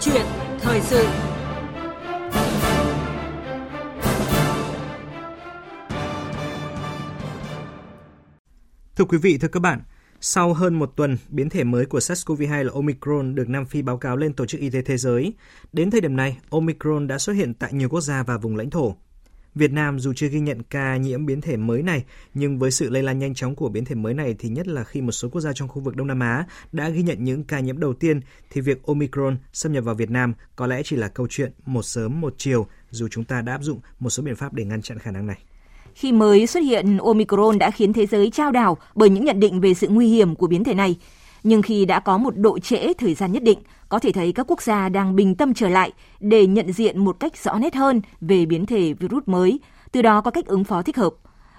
chuyện thời sự. Thưa quý vị, thưa các bạn, sau hơn một tuần, biến thể mới của SARS-CoV-2 là Omicron được Nam Phi báo cáo lên Tổ chức Y tế Thế giới. Đến thời điểm này, Omicron đã xuất hiện tại nhiều quốc gia và vùng lãnh thổ. Việt Nam dù chưa ghi nhận ca nhiễm biến thể mới này, nhưng với sự lây lan nhanh chóng của biến thể mới này thì nhất là khi một số quốc gia trong khu vực Đông Nam Á đã ghi nhận những ca nhiễm đầu tiên thì việc Omicron xâm nhập vào Việt Nam có lẽ chỉ là câu chuyện một sớm một chiều dù chúng ta đã áp dụng một số biện pháp để ngăn chặn khả năng này. Khi mới xuất hiện Omicron đã khiến thế giới trao đảo bởi những nhận định về sự nguy hiểm của biến thể này. Nhưng khi đã có một độ trễ thời gian nhất định, có thể thấy các quốc gia đang bình tâm trở lại để nhận diện một cách rõ nét hơn về biến thể virus mới, từ đó có cách ứng phó thích hợp.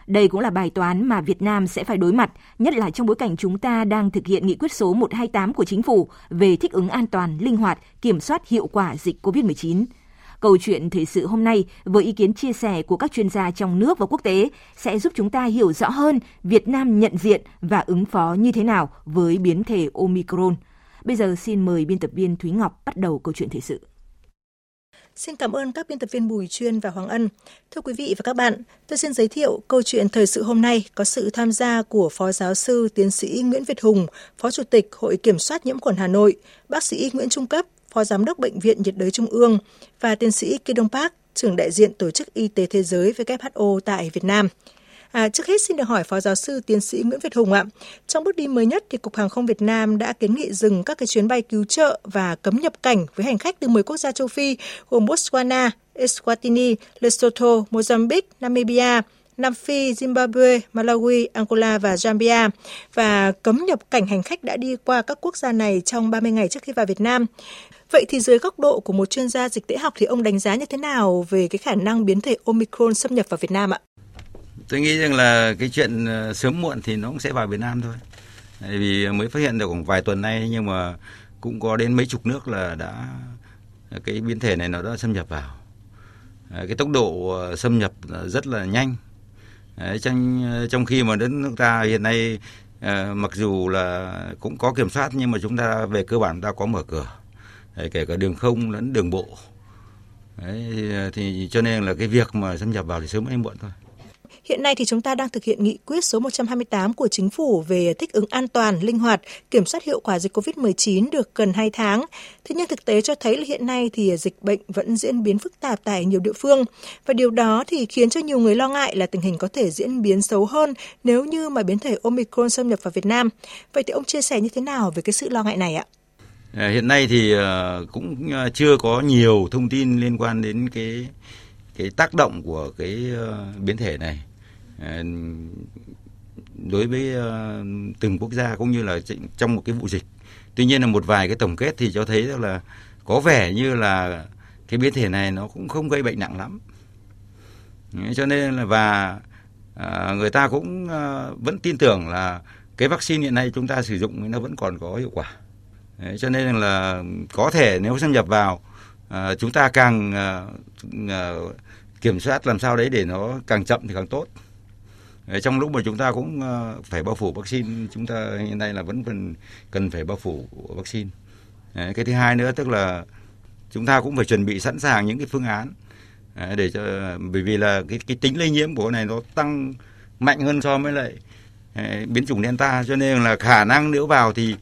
Đây cũng là bài toán mà Việt Nam sẽ phải đối mặt, nhất là trong bối cảnh chúng ta đang thực hiện nghị quyết số 128 của chính phủ về thích ứng an toàn, linh hoạt, kiểm soát hiệu quả dịch COVID-19. Câu chuyện thời sự hôm nay với ý kiến chia sẻ của các chuyên gia trong nước và quốc tế sẽ giúp chúng ta hiểu rõ hơn Việt Nam nhận diện và ứng phó như thế nào với biến thể Omicron. Bây giờ xin mời biên tập viên Thúy Ngọc bắt đầu câu chuyện thời sự. Xin cảm ơn các biên tập viên Bùi Chuyên và Hoàng Ân. Thưa quý vị và các bạn, tôi xin giới thiệu câu chuyện thời sự hôm nay có sự tham gia của Phó Giáo sư Tiến sĩ Nguyễn Việt Hùng, Phó Chủ tịch Hội Kiểm soát Nhiễm khuẩn Hà Nội, bác sĩ Nguyễn Trung Cấp, Phó Giám đốc Bệnh viện nhiệt đới Trung ương và tiến sĩ Kim Đông Park, trưởng đại diện Tổ chức Y tế Thế giới WHO tại Việt Nam. À, trước hết xin được hỏi Phó Giáo sư Tiến sĩ Nguyễn Việt Hùng ạ. Trong bước đi mới nhất thì Cục Hàng không Việt Nam đã kiến nghị dừng các cái chuyến bay cứu trợ và cấm nhập cảnh với hành khách từ 10 quốc gia châu Phi gồm Botswana, Eswatini, Lesotho, Mozambique, Namibia, Nam Phi, Zimbabwe, Malawi, Angola và Zambia và cấm nhập cảnh hành khách đã đi qua các quốc gia này trong 30 ngày trước khi vào Việt Nam. Vậy thì dưới góc độ của một chuyên gia dịch tễ học thì ông đánh giá như thế nào về cái khả năng biến thể Omicron xâm nhập vào Việt Nam ạ? Tôi nghĩ rằng là cái chuyện ờ, sớm muộn thì nó cũng sẽ vào Việt Nam thôi. Tại vì mới phát hiện được khoảng vài tuần nay nhưng mà cũng có đến mấy chục nước là đã cái biến thể này nó đã xâm nhập vào. Ờ, cái tốc độ ờ, xâm nhập rất là nhanh. Trong ờ, trong khi mà đất nước ta hiện nay ờ, mặc dù là cũng có kiểm soát nhưng mà chúng ta về cơ bản ta có mở cửa. Kể cả đường không lẫn đường bộ. Đấy, ờ, thì cho nên là cái việc mà xâm nhập vào thì sớm hay muộn thôi. Hiện nay thì chúng ta đang thực hiện nghị quyết số 128 của chính phủ về thích ứng an toàn, linh hoạt, kiểm soát hiệu quả dịch COVID-19 được gần 2 tháng. Thế nhưng thực tế cho thấy là hiện nay thì dịch bệnh vẫn diễn biến phức tạp tại nhiều địa phương và điều đó thì khiến cho nhiều người lo ngại là tình hình có thể diễn biến xấu hơn nếu như mà biến thể Omicron xâm nhập vào Việt Nam. Vậy thì ông chia sẻ như thế nào về cái sự lo ngại này ạ? À, hiện nay thì à, cũng à, chưa có nhiều thông tin liên quan đến cái cái tác động của cái biến thể này Ờ, đối với ờ, từng quốc gia cũng như là trong một cái vụ dịch. Tuy nhiên là một vài cái tổng kết thì cho thấy là có vẻ như là cái biến thể này nó cũng không gây bệnh nặng lắm. Cho nên là và ờ, người ta cũng vẫn tin tưởng là cái vaccine hiện nay chúng ta sử dụng nó vẫn còn có hiệu quả. Đấy, cho nên là có thể nếu xâm nhập vào à, chúng ta càng à, kiểm soát làm sao đấy để nó càng chậm thì càng tốt. Ờ, trong lúc mà chúng ta cũng ờ, phải bao phủ vaccine, chúng ta hiện nay là vẫn cần cần phải bao phủ vaccine. Đấy, cái thứ hai nữa tức là chúng ta cũng phải chuẩn bị sẵn sàng những cái phương án đấy, để cho bởi vì là cái cái tính lây nhiễm của cái này nó tăng mạnh hơn so với lại biến chủng delta cho nên là khả năng nếu vào thì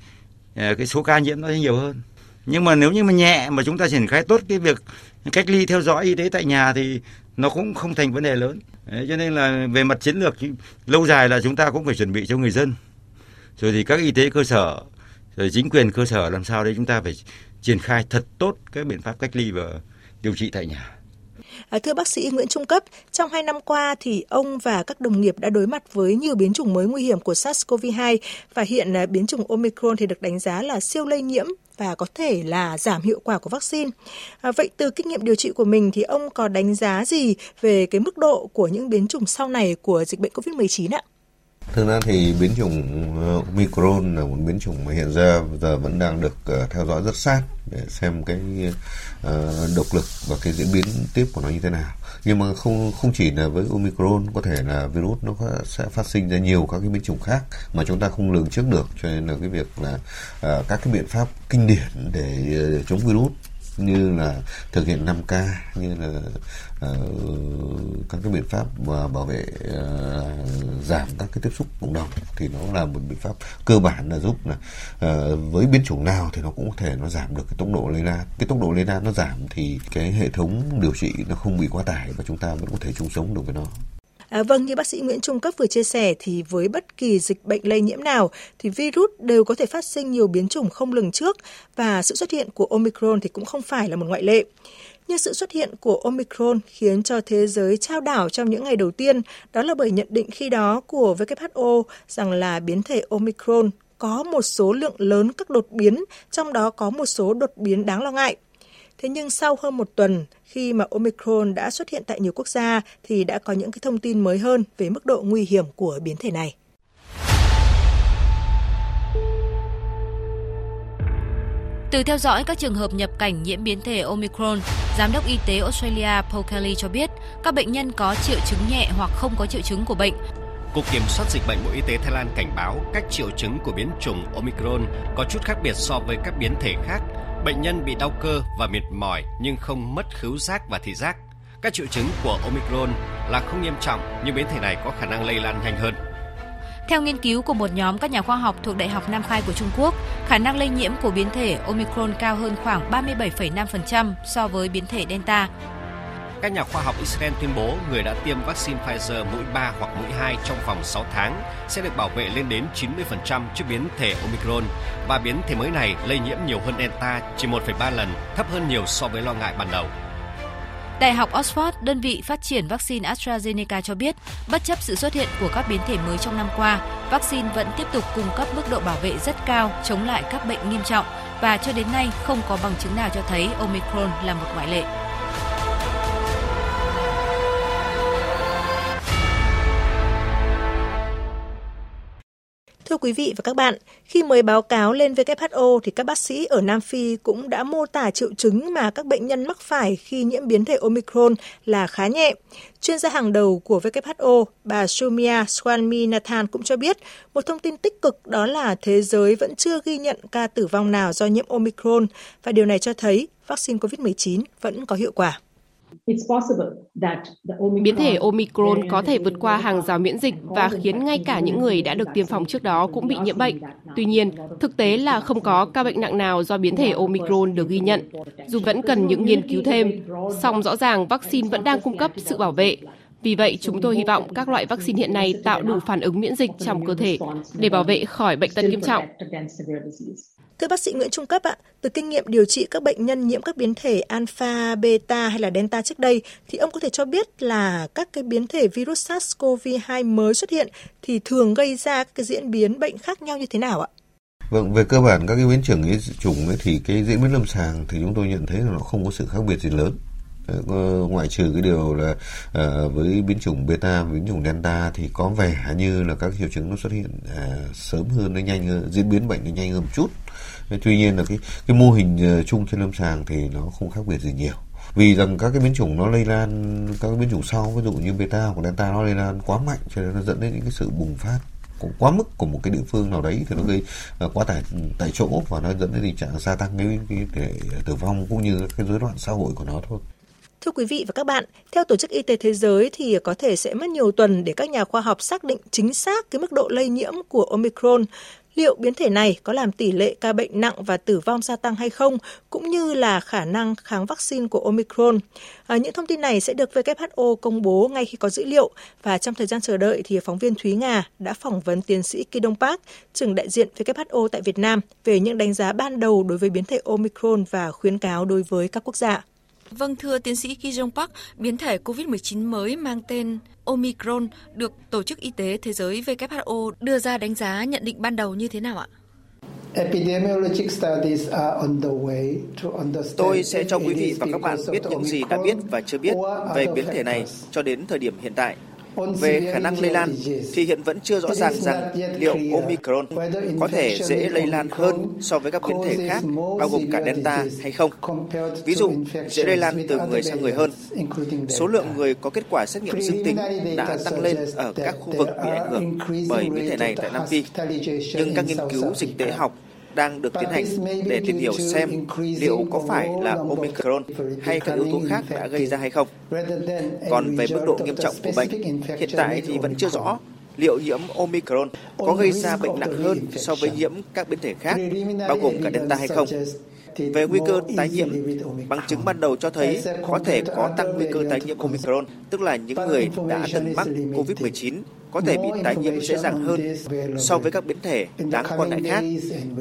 cái số ca nhiễm nó sẽ nhiều hơn nhưng mà nếu như mà nhẹ mà chúng ta triển khai tốt cái việc cách ly theo dõi y tế tại nhà thì nó cũng không thành vấn đề lớn. Đấy, cho nên là về mặt chiến lược lâu dài là chúng ta cũng phải chuẩn bị cho người dân. Rồi thì các y tế cơ sở rồi chính quyền cơ sở làm sao đấy chúng ta phải triển khai thật tốt các biện pháp cách ly và điều trị tại nhà. À, thưa bác sĩ Nguyễn Trung Cấp, trong hai năm qua thì ông và các đồng nghiệp đã đối mặt với nhiều biến chủng mới nguy hiểm của SARS-CoV-2 và hiện à, biến chủng Omicron thì được đánh giá là siêu lây nhiễm và có thể là giảm hiệu quả của vaccine. À, vậy từ kinh nghiệm điều trị của mình thì ông có đánh giá gì về cái mức độ của những biến chủng sau này của dịch bệnh COVID-19 ạ? Thực ra thì biến chủng ờ, Omicron là một biến chủng mà hiện ra giờ vẫn đang được ờ, theo dõi rất sát để xem cái uh, độc lực và cái diễn biến tiếp của nó như thế nào. Nhưng mà không không chỉ là với Omicron có thể là virus nó sẽ phát sinh ra nhiều các cái biến chủng khác mà chúng ta không lường trước được cho nên là cái việc là uh, các cái biện pháp kinh điển để uh, chống virus như là thực hiện 5K như là uh, các cái biện pháp mà bảo vệ uh, giảm các cái tiếp xúc cộng đồng thì nó là một biện pháp cơ bản là giúp là uh, với biến chủng nào thì nó cũng có thể nó giảm được cái tốc độ lây lan. Cái tốc độ lây lan nó giảm thì cái hệ thống điều trị nó không bị quá tải và chúng ta vẫn có thể chung sống được với nó. À, vâng, như bác sĩ Nguyễn Trung Cấp vừa chia sẻ thì với bất kỳ dịch bệnh lây nhiễm nào thì virus đều có thể phát sinh nhiều biến chủng không lường trước và sự xuất hiện của Omicron thì cũng không phải là một ngoại lệ. Nhưng sự xuất hiện của Omicron khiến cho thế giới trao đảo trong những ngày đầu tiên, đó là bởi nhận định khi đó của WHO rằng là biến thể Omicron có một số lượng lớn các đột biến, trong đó có một số đột biến đáng lo ngại. Thế nhưng sau hơn một tuần, khi mà Omicron đã xuất hiện tại nhiều quốc gia thì đã có những cái thông tin mới hơn về mức độ nguy hiểm của biến thể này. Từ theo dõi các trường hợp nhập cảnh nhiễm biến thể Omicron, Giám đốc Y tế Australia Paul Kelly cho biết các bệnh nhân có triệu chứng nhẹ hoặc không có triệu chứng của bệnh. Cục Kiểm soát Dịch bệnh Bộ Y tế Thái Lan cảnh báo các triệu chứng của biến chủng Omicron có chút khác biệt so với các biến thể khác Bệnh nhân bị đau cơ và mệt mỏi nhưng không mất khứu giác và thị giác. Các triệu chứng của Omicron là không nghiêm trọng nhưng biến thể này có khả năng lây lan nhanh hơn. Theo nghiên cứu của một nhóm các nhà khoa học thuộc Đại học Nam Khai của Trung Quốc, khả năng lây nhiễm của biến thể Omicron cao hơn khoảng 37,5% so với biến thể Delta. Các nhà khoa học Israel tuyên bố người đã tiêm vaccine Pfizer mũi 3 hoặc mũi 2 trong vòng 6 tháng sẽ được bảo vệ lên đến 90% trước biến thể Omicron và biến thể mới này lây nhiễm nhiều hơn Delta chỉ 1,3 lần, thấp hơn nhiều so với lo ngại ban đầu. Đại học Oxford, đơn vị phát triển vaccine AstraZeneca cho biết, bất chấp sự xuất hiện của các biến thể mới trong năm qua, vaccine vẫn tiếp tục cung cấp mức độ bảo vệ rất cao chống lại các bệnh nghiêm trọng và cho đến nay không có bằng chứng nào cho thấy Omicron là một ngoại lệ. Thưa quý vị và các bạn, khi mới báo cáo lên WHO thì các bác sĩ ở Nam Phi cũng đã mô tả triệu chứng mà các bệnh nhân mắc phải khi nhiễm biến thể Omicron là khá nhẹ. Chuyên gia hàng đầu của WHO, bà Sumia Swaminathan cũng cho biết một thông tin tích cực đó là thế giới vẫn chưa ghi nhận ca tử vong nào do nhiễm Omicron và điều này cho thấy vaccine COVID-19 vẫn có hiệu quả. Biến thể Omicron có thể vượt qua hàng rào miễn dịch và khiến ngay cả những người đã được tiêm phòng trước đó cũng bị nhiễm bệnh. Tuy nhiên, thực tế là không có ca bệnh nặng nào do biến thể Omicron được ghi nhận, dù vẫn cần những nghiên cứu thêm. Song rõ ràng vaccine vẫn đang cung cấp sự bảo vệ. Vì vậy, chúng tôi hy vọng các loại vaccine hiện nay tạo đủ phản ứng miễn dịch trong cơ thể để bảo vệ khỏi bệnh tật nghiêm trọng. Thưa bác sĩ Nguyễn Trung Cấp ạ, từ kinh nghiệm điều trị các bệnh nhân nhiễm các biến thể alpha, beta hay là delta trước đây thì ông có thể cho biết là các cái biến thể virus SARS-CoV-2 mới xuất hiện thì thường gây ra các cái diễn biến bệnh khác nhau như thế nào ạ? Vâng, về cơ bản các cái biến chủng ấy, chủng ấy thì cái diễn biến lâm sàng thì chúng tôi nhận thấy là nó không có sự khác biệt gì lớn Ờ, ngoại trừ cái điều là uh, với biến chủng beta biến chủng delta thì có vẻ như là các triệu chứng nó xuất hiện uh, sớm hơn nó nhanh hơn diễn biến bệnh nó nhanh hơn một chút tuy nhiên là cái cái mô hình ờ, chung trên lâm sàng thì nó không khác biệt gì nhiều vì rằng các cái biến chủng nó lây lan các cái biến chủng sau ví dụ như beta hoặc delta nó lây lan quá mạnh cho nên nó dẫn đến những cái sự bùng phát cũng quá mức của một cái địa phương nào đấy thì nó gây uh, quá tải tại chỗ và nó dẫn đến tình trạng gia tăng cái, cái, cái tử vong cũng như cái rối loạn xã hội của nó thôi. Thưa quý vị và các bạn, theo Tổ chức Y tế Thế giới thì có thể sẽ mất nhiều tuần để các nhà khoa học xác định chính xác cái mức độ lây nhiễm của Omicron. Liệu biến thể này có làm tỷ lệ ca bệnh nặng và tử vong gia tăng hay không, cũng như là khả năng kháng vaccine của Omicron. À, những thông tin này sẽ được WHO công bố ngay khi có dữ liệu và trong thời gian chờ đợi thì phóng viên Thúy Nga đã phỏng vấn tiến sĩ Ki Đông Park, trưởng đại diện WHO tại Việt Nam về những đánh giá ban đầu đối với biến thể Omicron và khuyến cáo đối với các quốc gia. Vâng thưa tiến sĩ Ki Jong Park, biến thể COVID-19 mới mang tên Omicron được Tổ chức Y tế Thế giới WHO đưa ra đánh giá nhận định ban đầu như thế nào ạ? Tôi sẽ cho quý vị và các bạn biết những gì đã biết và chưa biết về biến thể này cho đến thời điểm hiện tại. Về khả năng lây lan thì hiện vẫn chưa rõ ràng rằng liệu Omicron có thể dễ lây lan hơn so với các biến thể khác, bao gồm cả Delta hay không. Ví dụ, dễ lây lan từ người sang người hơn. Số lượng người có kết quả xét nghiệm dương tính đã tăng lên ở các khu vực bị ảnh hưởng bởi biến thể này tại Nam Phi. Nhưng các nghiên cứu dịch tễ học đang được tiến hành để tìm hiểu xem liệu có phải là Omicron hay các yếu tố khác đã gây ra hay không. Còn về mức độ nghiêm trọng của bệnh, hiện tại thì vẫn chưa rõ liệu nhiễm Omicron có gây ra bệnh nặng hơn so với nhiễm các biến thể khác, bao gồm cả Delta hay không. Về nguy cơ tái nhiễm, bằng chứng ban đầu cho thấy có thể có tăng nguy cơ tái nhiễm Omicron, tức là những người đã từng mắc COVID-19 có thể bị tái nhiễm dễ dàng hơn so với các biến thể đáng quan ngại khác,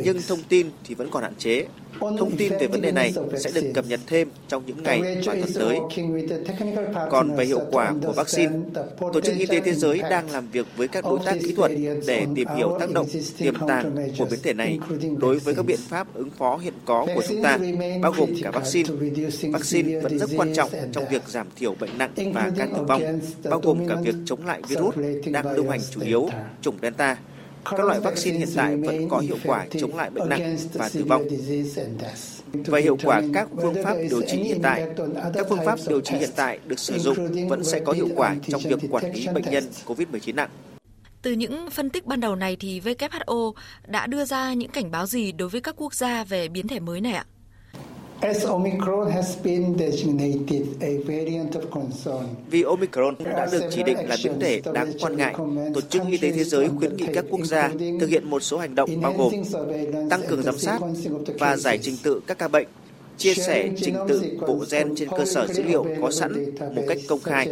nhưng thông tin thì vẫn còn hạn chế. Thông tin về vấn đề này sẽ được cập nhật thêm trong những ngày và tuần tới. Còn về hiệu quả của vaccine, Tổ chức Y tế Thế giới đang làm việc với các đối tác kỹ thuật để tìm hiểu tác động tiềm tàng của biến thể này đối với các biện pháp ứng phó hiện có của chúng ta, bao gồm cả vaccine. Vaccine vẫn rất quan trọng trong việc giảm thiểu bệnh nặng và ca tử vong, bao gồm cả việc chống lại virus đang lưu hành chủ yếu, chủng Delta các loại vaccine hiện tại vẫn có hiệu quả chống lại bệnh nặng và tử vong. Và hiệu quả các phương pháp điều trị hiện tại, các phương pháp điều trị hiện tại được sử dụng vẫn sẽ có hiệu quả trong việc quản lý bệnh nhân COVID-19 nặng. Từ những phân tích ban đầu này thì WHO đã đưa ra những cảnh báo gì đối với các quốc gia về biến thể mới này ạ? Vì Omicron đã được chỉ định là biến thể đáng quan ngại, Tổ chức Y tế Thế giới khuyến nghị các quốc gia thực hiện một số hành động bao gồm tăng cường giám sát và giải trình tự các ca bệnh, chia sẻ trình tự bộ gen trên cơ sở dữ liệu có sẵn một cách công khai,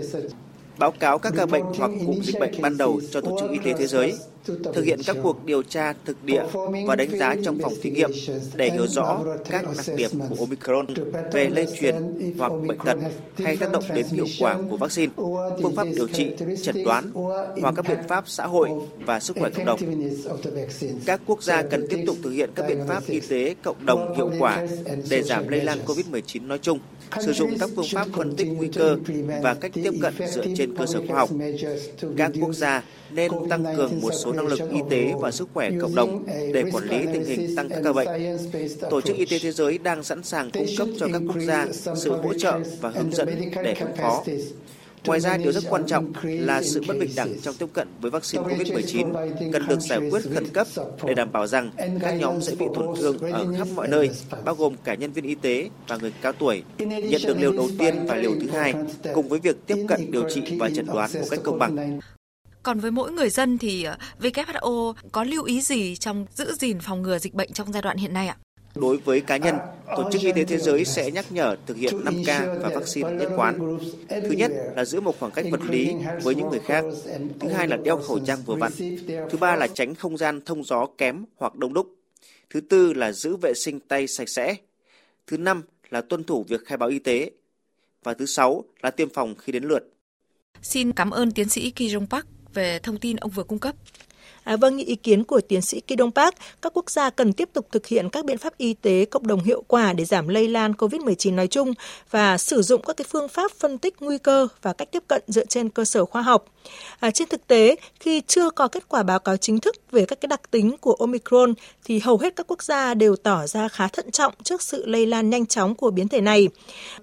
báo cáo các ca bệnh hoặc cụm dịch bệnh ban đầu cho Tổ chức Y tế Thế giới, thực hiện các cuộc điều tra thực địa và đánh giá trong phòng thí nghiệm để hiểu rõ các đặc điểm của Omicron về lây truyền hoặc bệnh tật hay tác động đến hiệu quả của vaccine, phương pháp điều trị, chẩn đoán hoặc các biện pháp xã hội và sức khỏe cộng đồng. Các quốc gia cần tiếp tục thực hiện các biện pháp y tế cộng đồng hiệu quả để giảm lây lan COVID-19 nói chung, sử dụng các phương pháp phân tích nguy cơ và cách tiếp cận dựa trên cơ sở khoa học. Các quốc gia nên tăng cường một số năng lực y tế và sức khỏe cộng đồng để quản lý tình hình tăng các ca bệnh. Tổ chức Y tế Thế giới đang sẵn sàng cung cấp cho các quốc gia sự hỗ trợ và hướng dẫn để ứng phó. Ngoài ra, điều rất quan trọng là sự bất bình đẳng trong tiếp cận với vaccine COVID-19 cần được giải quyết khẩn cấp để đảm bảo rằng các nhóm sẽ bị tổn thương ở khắp mọi nơi, bao gồm cả nhân viên y tế và người cao tuổi, nhận được liều đầu tiên và liều thứ hai, cùng với việc tiếp cận điều trị và chẩn đoán một cách công bằng. Còn với mỗi người dân thì ờ, WHO có lưu ý gì trong giữ gìn phòng ngừa dịch bệnh trong giai đoạn hiện nay ạ? Đối với cá nhân, Tổ chức Y tế Thế giới sẽ nhắc nhở thực hiện 5K và vaccine nhất quán. Thứ nhất là giữ một khoảng cách vật lý với những người khác. Thứ hai là đeo khẩu trang vừa vặn. Thứ ba là tránh không gian thông gió kém hoặc đông đúc. Thứ tư là giữ vệ sinh tay sạch sẽ. Thứ năm là tuân thủ việc khai báo y tế. Và thứ sáu là tiêm phòng khi đến lượt. Xin cảm ơn tiến sĩ Ki Jong Park về thông tin ông vừa cung cấp. À, vâng, ý kiến của tiến sĩ Kỳ Dong Park, các quốc gia cần tiếp tục thực hiện các biện pháp y tế cộng đồng hiệu quả để giảm lây lan COVID-19 nói chung và sử dụng các cái phương pháp phân tích nguy cơ và cách tiếp cận dựa trên cơ sở khoa học. À, trên thực tế, khi chưa có kết quả báo cáo chính thức về các cái đặc tính của Omicron, thì hầu hết các quốc gia đều tỏ ra khá thận trọng trước sự lây lan nhanh chóng của biến thể này.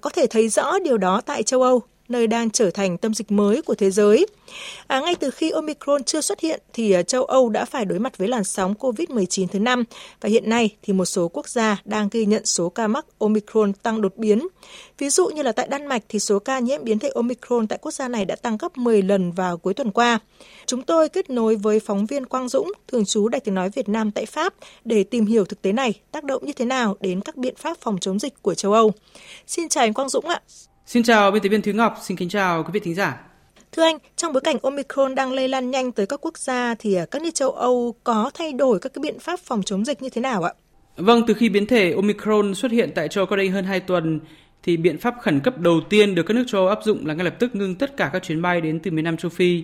Có thể thấy rõ điều đó tại châu Âu, nơi đang trở thành tâm dịch mới của thế giới. À, ngay từ khi Omicron chưa xuất hiện thì à, châu Âu đã phải đối mặt với làn sóng COVID-19 thứ năm và hiện nay thì một số quốc gia đang ghi nhận số ca mắc Omicron tăng đột biến. Ví dụ như là tại Đan Mạch thì số ca nhiễm biến thể Omicron tại quốc gia này đã tăng gấp 10 lần vào cuối tuần qua. Chúng tôi kết nối với phóng viên Quang Dũng, thường trú Đài tiếng nói Việt Nam tại Pháp để tìm hiểu thực tế này tác động như thế nào đến các biện pháp phòng chống dịch của châu Âu. Xin chào anh Quang Dũng ạ. Xin chào biên tập viên Thúy Ngọc, xin kính chào quý vị thính giả. Thưa anh, trong bối cảnh Omicron đang lây lan nhanh tới các quốc gia thì à, các nước châu Âu có thay đổi các cái biện pháp phòng chống dịch như thế nào ạ? Vâng, từ khi biến thể Omicron xuất hiện tại châu Âu đây hơn 2 tuần thì biện pháp khẩn cấp đầu tiên được các nước châu Âu áp dụng là ngay lập tức ngưng tất cả các chuyến bay đến từ miền Nam châu Phi.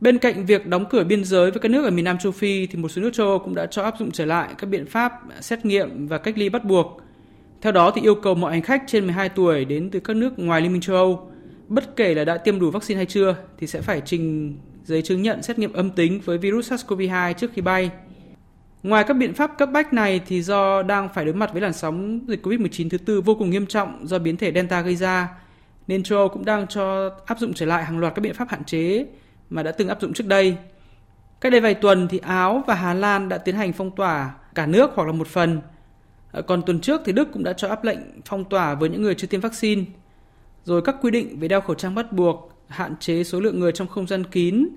Bên cạnh việc đóng cửa biên giới với các nước ở miền Nam châu Phi thì một số nước châu Âu cũng đã cho áp dụng trở lại các biện pháp xét nghiệm và cách ly bắt buộc theo đó thì yêu cầu mọi hành khách trên 12 tuổi đến từ các nước ngoài Liên minh châu Âu, bất kể là đã tiêm đủ vaccine hay chưa thì sẽ phải trình giấy chứng nhận xét nghiệm âm tính với virus SARS-CoV-2 trước khi bay. Ngoài các biện pháp cấp bách này thì do đang phải đối mặt với làn sóng dịch COVID-19 thứ tư vô cùng nghiêm trọng do biến thể Delta gây ra, nên châu Âu cũng đang cho áp dụng trở lại hàng loạt các biện pháp hạn chế mà đã từng áp dụng trước đây. Cách đây vài tuần thì Áo và Hà Lan đã tiến hành phong tỏa cả nước hoặc là một phần. Ờ, còn tuần trước thì Đức cũng đã cho áp lệnh phong tỏa với những người chưa tiêm vaccine. Rồi các quy định về đeo khẩu trang bắt buộc, hạn chế số lượng người trong không gian kín,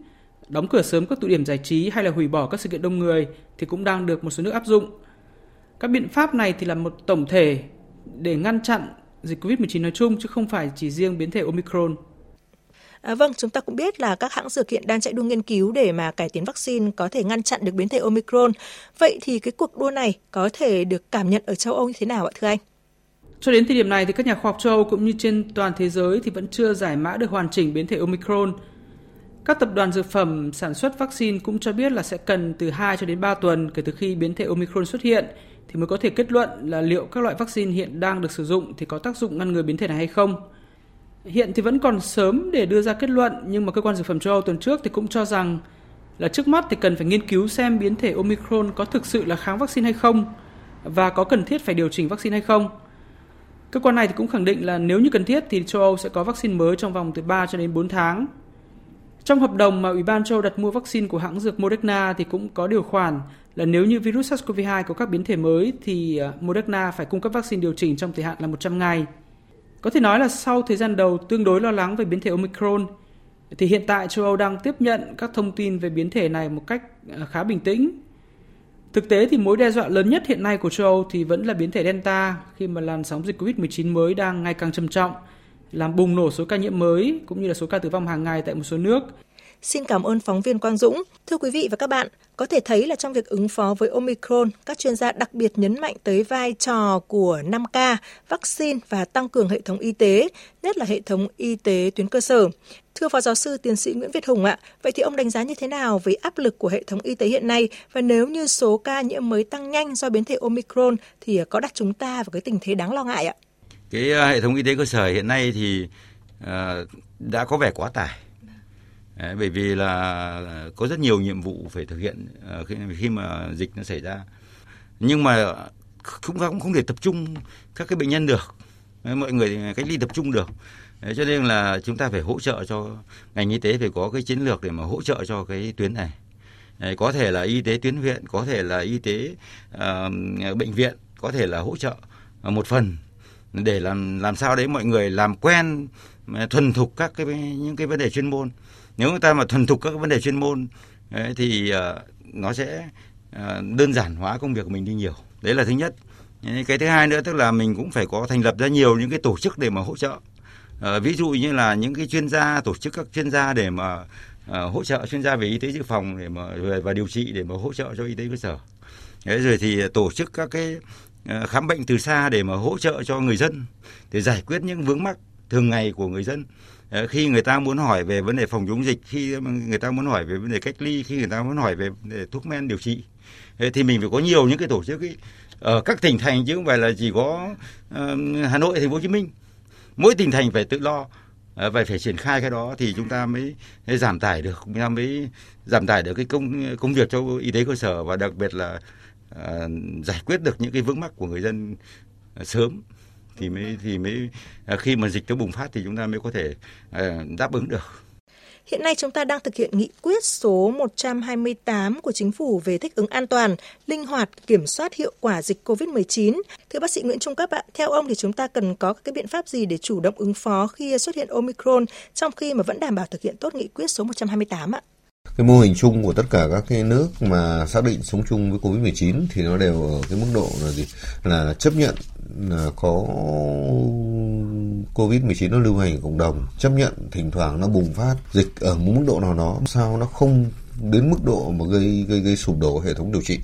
đóng cửa sớm các tụ điểm giải trí hay là hủy bỏ các sự kiện đông người thì cũng đang được một số nước áp dụng. Các biện pháp này thì là một tổng thể để ngăn chặn dịch COVID-19 nói chung chứ không phải chỉ riêng biến thể Omicron. À, vâng, chúng ta cũng biết là các hãng dược hiện đang chạy đua nghiên cứu để mà cải tiến vaccine có thể ngăn chặn được biến thể Omicron. Vậy thì cái cuộc đua này có thể được cảm nhận ở châu Âu như thế nào ạ thưa anh? Cho đến thời điểm này thì các nhà khoa học châu Âu cũng như trên toàn thế giới thì vẫn chưa giải mã được hoàn chỉnh biến thể Omicron. Các tập đoàn dược phẩm sản xuất vaccine cũng cho biết là sẽ cần từ 2 cho đến 3 tuần kể từ khi biến thể Omicron xuất hiện thì mới có thể kết luận là liệu các loại vaccine hiện đang được sử dụng thì có tác dụng ngăn ngừa biến thể này hay không. Hiện thì vẫn còn sớm để đưa ra kết luận, nhưng mà cơ quan dược phẩm châu Âu tuần trước thì cũng cho rằng là trước mắt thì cần phải nghiên cứu xem biến thể Omicron có thực sự là kháng vaccine hay không và có cần thiết phải điều chỉnh vaccine hay không. Cơ quan này thì cũng khẳng định là nếu như cần thiết thì châu Âu sẽ có vaccine mới trong vòng từ 3 cho đến 4 tháng. Trong hợp đồng mà Ủy ban châu đặt mua vaccine của hãng dược Moderna thì cũng có điều khoản là nếu như virus SARS-CoV-2 có các biến thể mới thì ờ, Moderna phải cung cấp vaccine điều chỉnh trong thời hạn là 100 ngày. Có thể nói là sau thời gian đầu tương đối lo lắng về biến thể Omicron, thì hiện tại châu Âu đang tiếp nhận các thông tin về biến thể này một cách à, khá bình tĩnh. Thực tế thì mối đe dọa lớn nhất hiện nay của châu Âu thì vẫn là biến thể Delta khi mà làn sóng dịch Covid-19 mới đang ngày càng trầm trọng, làm bùng nổ số ca nhiễm mới cũng như là số ca tử vong hàng ngày tại một số nước. Xin cảm ơn phóng viên Quang Dũng. Thưa quý vị và các bạn, có thể thấy là trong việc ứng phó với Omicron, các chuyên gia đặc biệt nhấn mạnh tới vai trò của 5K, vaccine và tăng cường hệ thống y tế, nhất là hệ thống y tế tuyến cơ sở. Thưa Phó Giáo sư Tiến sĩ Nguyễn Việt Hùng ạ, vậy thì ông đánh giá như thế nào về áp lực của hệ thống y tế hiện nay và nếu như số ca nhiễm mới tăng nhanh do biến thể Omicron thì có đặt chúng ta vào cái tình thế đáng lo ngại ạ? Cái à, hệ thống y tế cơ sở hiện nay thì à, đã có vẻ quá tải Đấy, bởi vì là có rất nhiều nhiệm vụ phải thực hiện ờ, khi, khi mà dịch nó xảy ra. Nhưng mà chúng ta cũng không thể tập trung các cái bệnh nhân được. Đấy, mọi người cách ly tập trung được. Đấy, cho nên là chúng ta phải hỗ trợ cho ngành y tế phải có cái chiến lược để mà hỗ trợ cho cái tuyến này. Đấy, có thể là y tế tuyến huyện có thể là y tế uh, bệnh viện có thể là hỗ trợ ờ, một phần để làm làm sao đấy mọi người làm quen thuần thục các cái những cái vấn đề chuyên môn nếu người ta mà thuần thục các vấn đề chuyên môn ấy, thì uh, nó sẽ uh, đơn giản hóa công việc của mình đi nhiều. Đấy là thứ nhất. Cái thứ hai nữa tức là mình cũng phải có thành lập ra nhiều những cái tổ chức để mà hỗ trợ. Uh, ví dụ như là những cái chuyên gia tổ chức các chuyên gia để mà uh, hỗ trợ chuyên gia về y tế dự phòng để mà và điều trị để mà hỗ trợ cho y tế cơ sở. Đấy rồi thì tổ chức các cái khám bệnh từ xa để mà hỗ trợ cho người dân để giải quyết những vướng mắc thường ngày của người dân. Ờ, khi người ta muốn hỏi về vấn đề phòng chống dịch khi người ta muốn hỏi về vấn đề cách ly khi người ta muốn hỏi về vấn đề thuốc men điều trị ờ, thì mình phải có nhiều những cái tổ chức ấy ở ờ, các tỉnh thành chứ không phải là chỉ có uh, Hà Nội thành phố Hồ Chí Minh. Mỗi tỉnh thành phải tự lo và phải triển khai cái đó thì chúng ta mới, giảm tải được chúng ta mới giảm tải được cái công công việc cho y tế cơ sở và đặc biệt là uh, giải quyết được những cái vướng mắc của người dân sớm thì mới thì mới à, khi mà dịch nó bùng phát thì chúng ta mới có thể à, đáp ứng được. Hiện nay chúng ta đang thực hiện nghị quyết số 128 của chính phủ về thích ứng an toàn, linh hoạt, kiểm soát hiệu quả dịch COVID-19. Thưa bác sĩ Nguyễn Trung Cấp ạ, theo ông thì chúng ta cần có các cái biện pháp gì để chủ động ứng phó khi xuất hiện Omicron trong khi mà vẫn đảm bảo thực hiện tốt nghị quyết số 128 ạ? cái mô hình chung của tất cả các cái nước mà xác định sống chung với Covid-19 thì nó đều ở cái mức độ là gì? Là chấp nhận có Covid-19 nó lưu hành ở cộng đồng, chấp nhận thỉnh thoảng nó bùng phát dịch ở một mức độ nào đó, sao nó không đến mức độ mà gây gây gây sụp đổ hệ thống điều trị.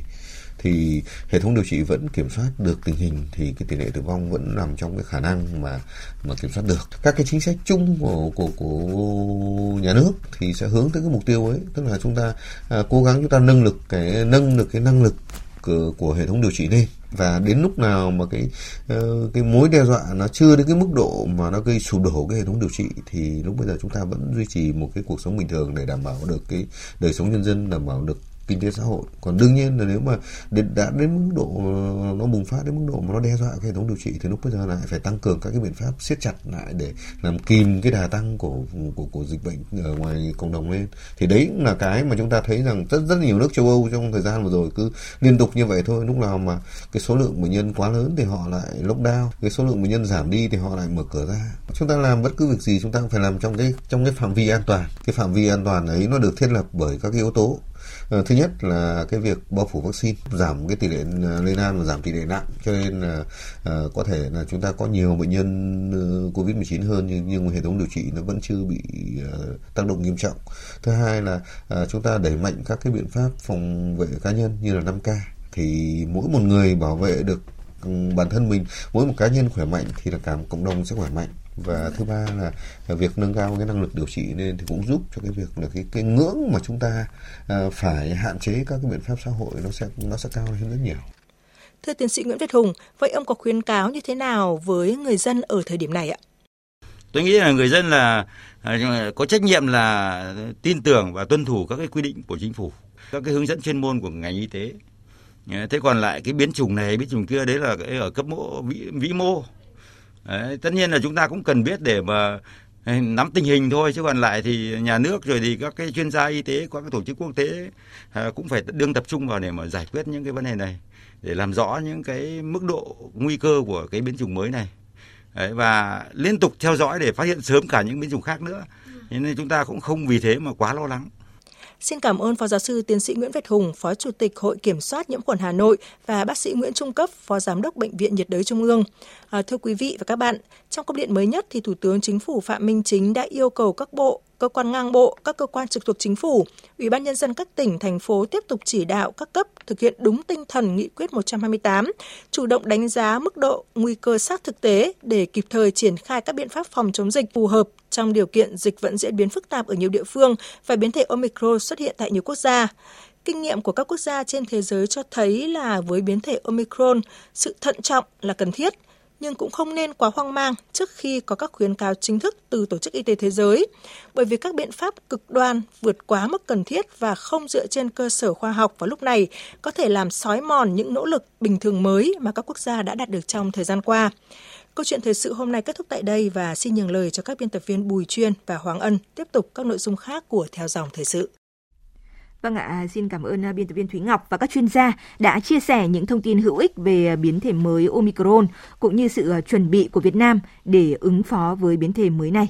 Thì hệ thống điều trị vẫn kiểm soát được tình hình thì cái tỷ lệ tử vong vẫn nằm trong cái khả năng mà mà kiểm soát được. Các cái chính sách chung của của của nhà nước thì sẽ hướng tới cái mục tiêu ấy. Tức là chúng ta à, cố gắng chúng ta nâng lực cái nâng được cái năng lực của, của hệ thống điều trị lên. Và đến lúc nào mà cái ờ, cái mối đe dọa nó chưa đến cái mức độ mà nó gây sụp đổ cái hệ thống điều trị thì lúc bây giờ chúng ta vẫn duy trì một cái cuộc sống bình thường để đảm bảo được cái đời sống nhân dân đảm bảo được kinh tế xã hội. Còn đương nhiên là nếu mà đến, đã đến mức độ nó bùng phát đến mức độ mà nó đe dọa cái hệ thống điều trị thì lúc bây giờ lại phải tăng cường các cái biện pháp siết chặt lại để làm kìm cái đà tăng của của, của dịch bệnh ở ngoài cộng đồng lên. Thì đấy là cái mà chúng ta thấy rằng rất rất nhiều nước châu Âu trong thời gian vừa rồi cứ liên tục như vậy thôi. Lúc nào mà cái số lượng bệnh nhân quá lớn thì họ lại lockdown cái số lượng bệnh nhân giảm đi thì họ lại mở cửa ra. Chúng ta làm bất cứ việc gì chúng ta cũng phải làm trong cái trong cái phạm vi an toàn. Cái phạm vi an toàn ấy nó được thiết lập bởi các cái yếu tố Ờ, thứ nhất là cái việc bao phủ vaccine giảm cái tỷ lệ ờ, lây lan và giảm tỷ lệ nặng. Cho nên là ờ, có thể là chúng ta có nhiều bệnh nhân covid 19 hơn nhưng, nhưng hệ thống điều trị nó vẫn chưa bị tác động nghiêm trọng. Thứ hai là chúng ta đẩy mạnh các cái biện pháp phòng vệ cá nhân như là 5 k. Thì mỗi một người bảo vệ được ừ, bản thân mình mỗi một cá nhân khỏe mạnh thì là cả một cộng đồng sẽ khỏe mạnh và thứ ba là, việc nâng cao cái năng lực điều trị nên thì cũng giúp cho cái việc là cái cái ngưỡng mà chúng ta uh, phải hạn chế các cái biện pháp xã hội nó sẽ nó sẽ cao hơn rất nhiều. Thưa tiến sĩ Nguyễn Việt Hùng, vậy ông có khuyến cáo như thế nào với người dân ở thời điểm này ạ? Tôi nghĩ là người dân là à, có trách nhiệm là tin tưởng và tuân thủ các cái quy định của chính phủ, các cái hướng dẫn chuyên môn của ngành y tế. Thế còn lại cái biến chủng này, biến chủng kia đấy là cái ở cấp mô vĩ, vĩ mô Đấy, tất nhiên là chúng ta cũng cần biết để mà ừ, nắm tình hình thôi chứ còn lại thì nhà nước rồi thì các cái chuyên gia y tế các cái tổ chức quốc tế à, cũng phải đương tập trung vào để mà giải quyết những cái vấn đề này để làm rõ những cái mức độ nguy cơ của cái biến chủng mới này. Đấy, và liên tục theo dõi để phát hiện sớm cả những biến chủng khác nữa. Nên chúng ta cũng không vì thế mà quá lo lắng. Xin cảm ơn Phó Giáo sư Tiến sĩ Nguyễn Việt Hùng, Phó Chủ tịch Hội Kiểm soát Nhiễm khuẩn Hà Nội và bác sĩ Nguyễn Trung Cấp, Phó Giám đốc Bệnh viện nhiệt đới Trung ương. À, thưa quý vị và các bạn, trong công điện mới nhất thì Thủ tướng Chính phủ Phạm Minh Chính đã yêu cầu các bộ, cơ quan ngang bộ, các cơ quan trực thuộc chính phủ, Ủy ban nhân dân các tỉnh thành phố tiếp tục chỉ đạo các cấp thực hiện đúng tinh thần nghị quyết 128, chủ động đánh giá mức độ nguy cơ sát thực tế để kịp thời triển khai các biện pháp phòng chống dịch phù hợp trong điều kiện dịch vẫn diễn biến phức tạp ở nhiều địa phương và biến thể Omicron xuất hiện tại nhiều quốc gia. Kinh nghiệm của các quốc gia trên thế giới cho thấy là với biến thể Omicron, sự thận trọng là cần thiết – nhưng cũng không nên quá hoang mang trước khi có các khuyến cáo chính thức từ Tổ chức Y tế Thế giới, bởi vì các biện pháp cực đoan vượt quá mức cần thiết và không dựa trên cơ sở khoa học vào lúc này có thể làm xói mòn những nỗ lực bình thường mới mà các quốc gia đã đạt được trong thời gian qua. Câu chuyện thời sự hôm nay kết thúc tại đây và xin nhường lời cho các biên tập viên Bùi Chuyên và Hoàng Ân tiếp tục các nội dung khác của Theo dòng thời sự. Vâng ạ, à, xin cảm ơn à, biên tập viên Thúy Ngọc và các chuyên gia đã chia sẻ những thông tin hữu ích về à, biến thể mới Omicron cũng như sự chuẩn bị của Việt Nam để ứng phó với biến thể mới này.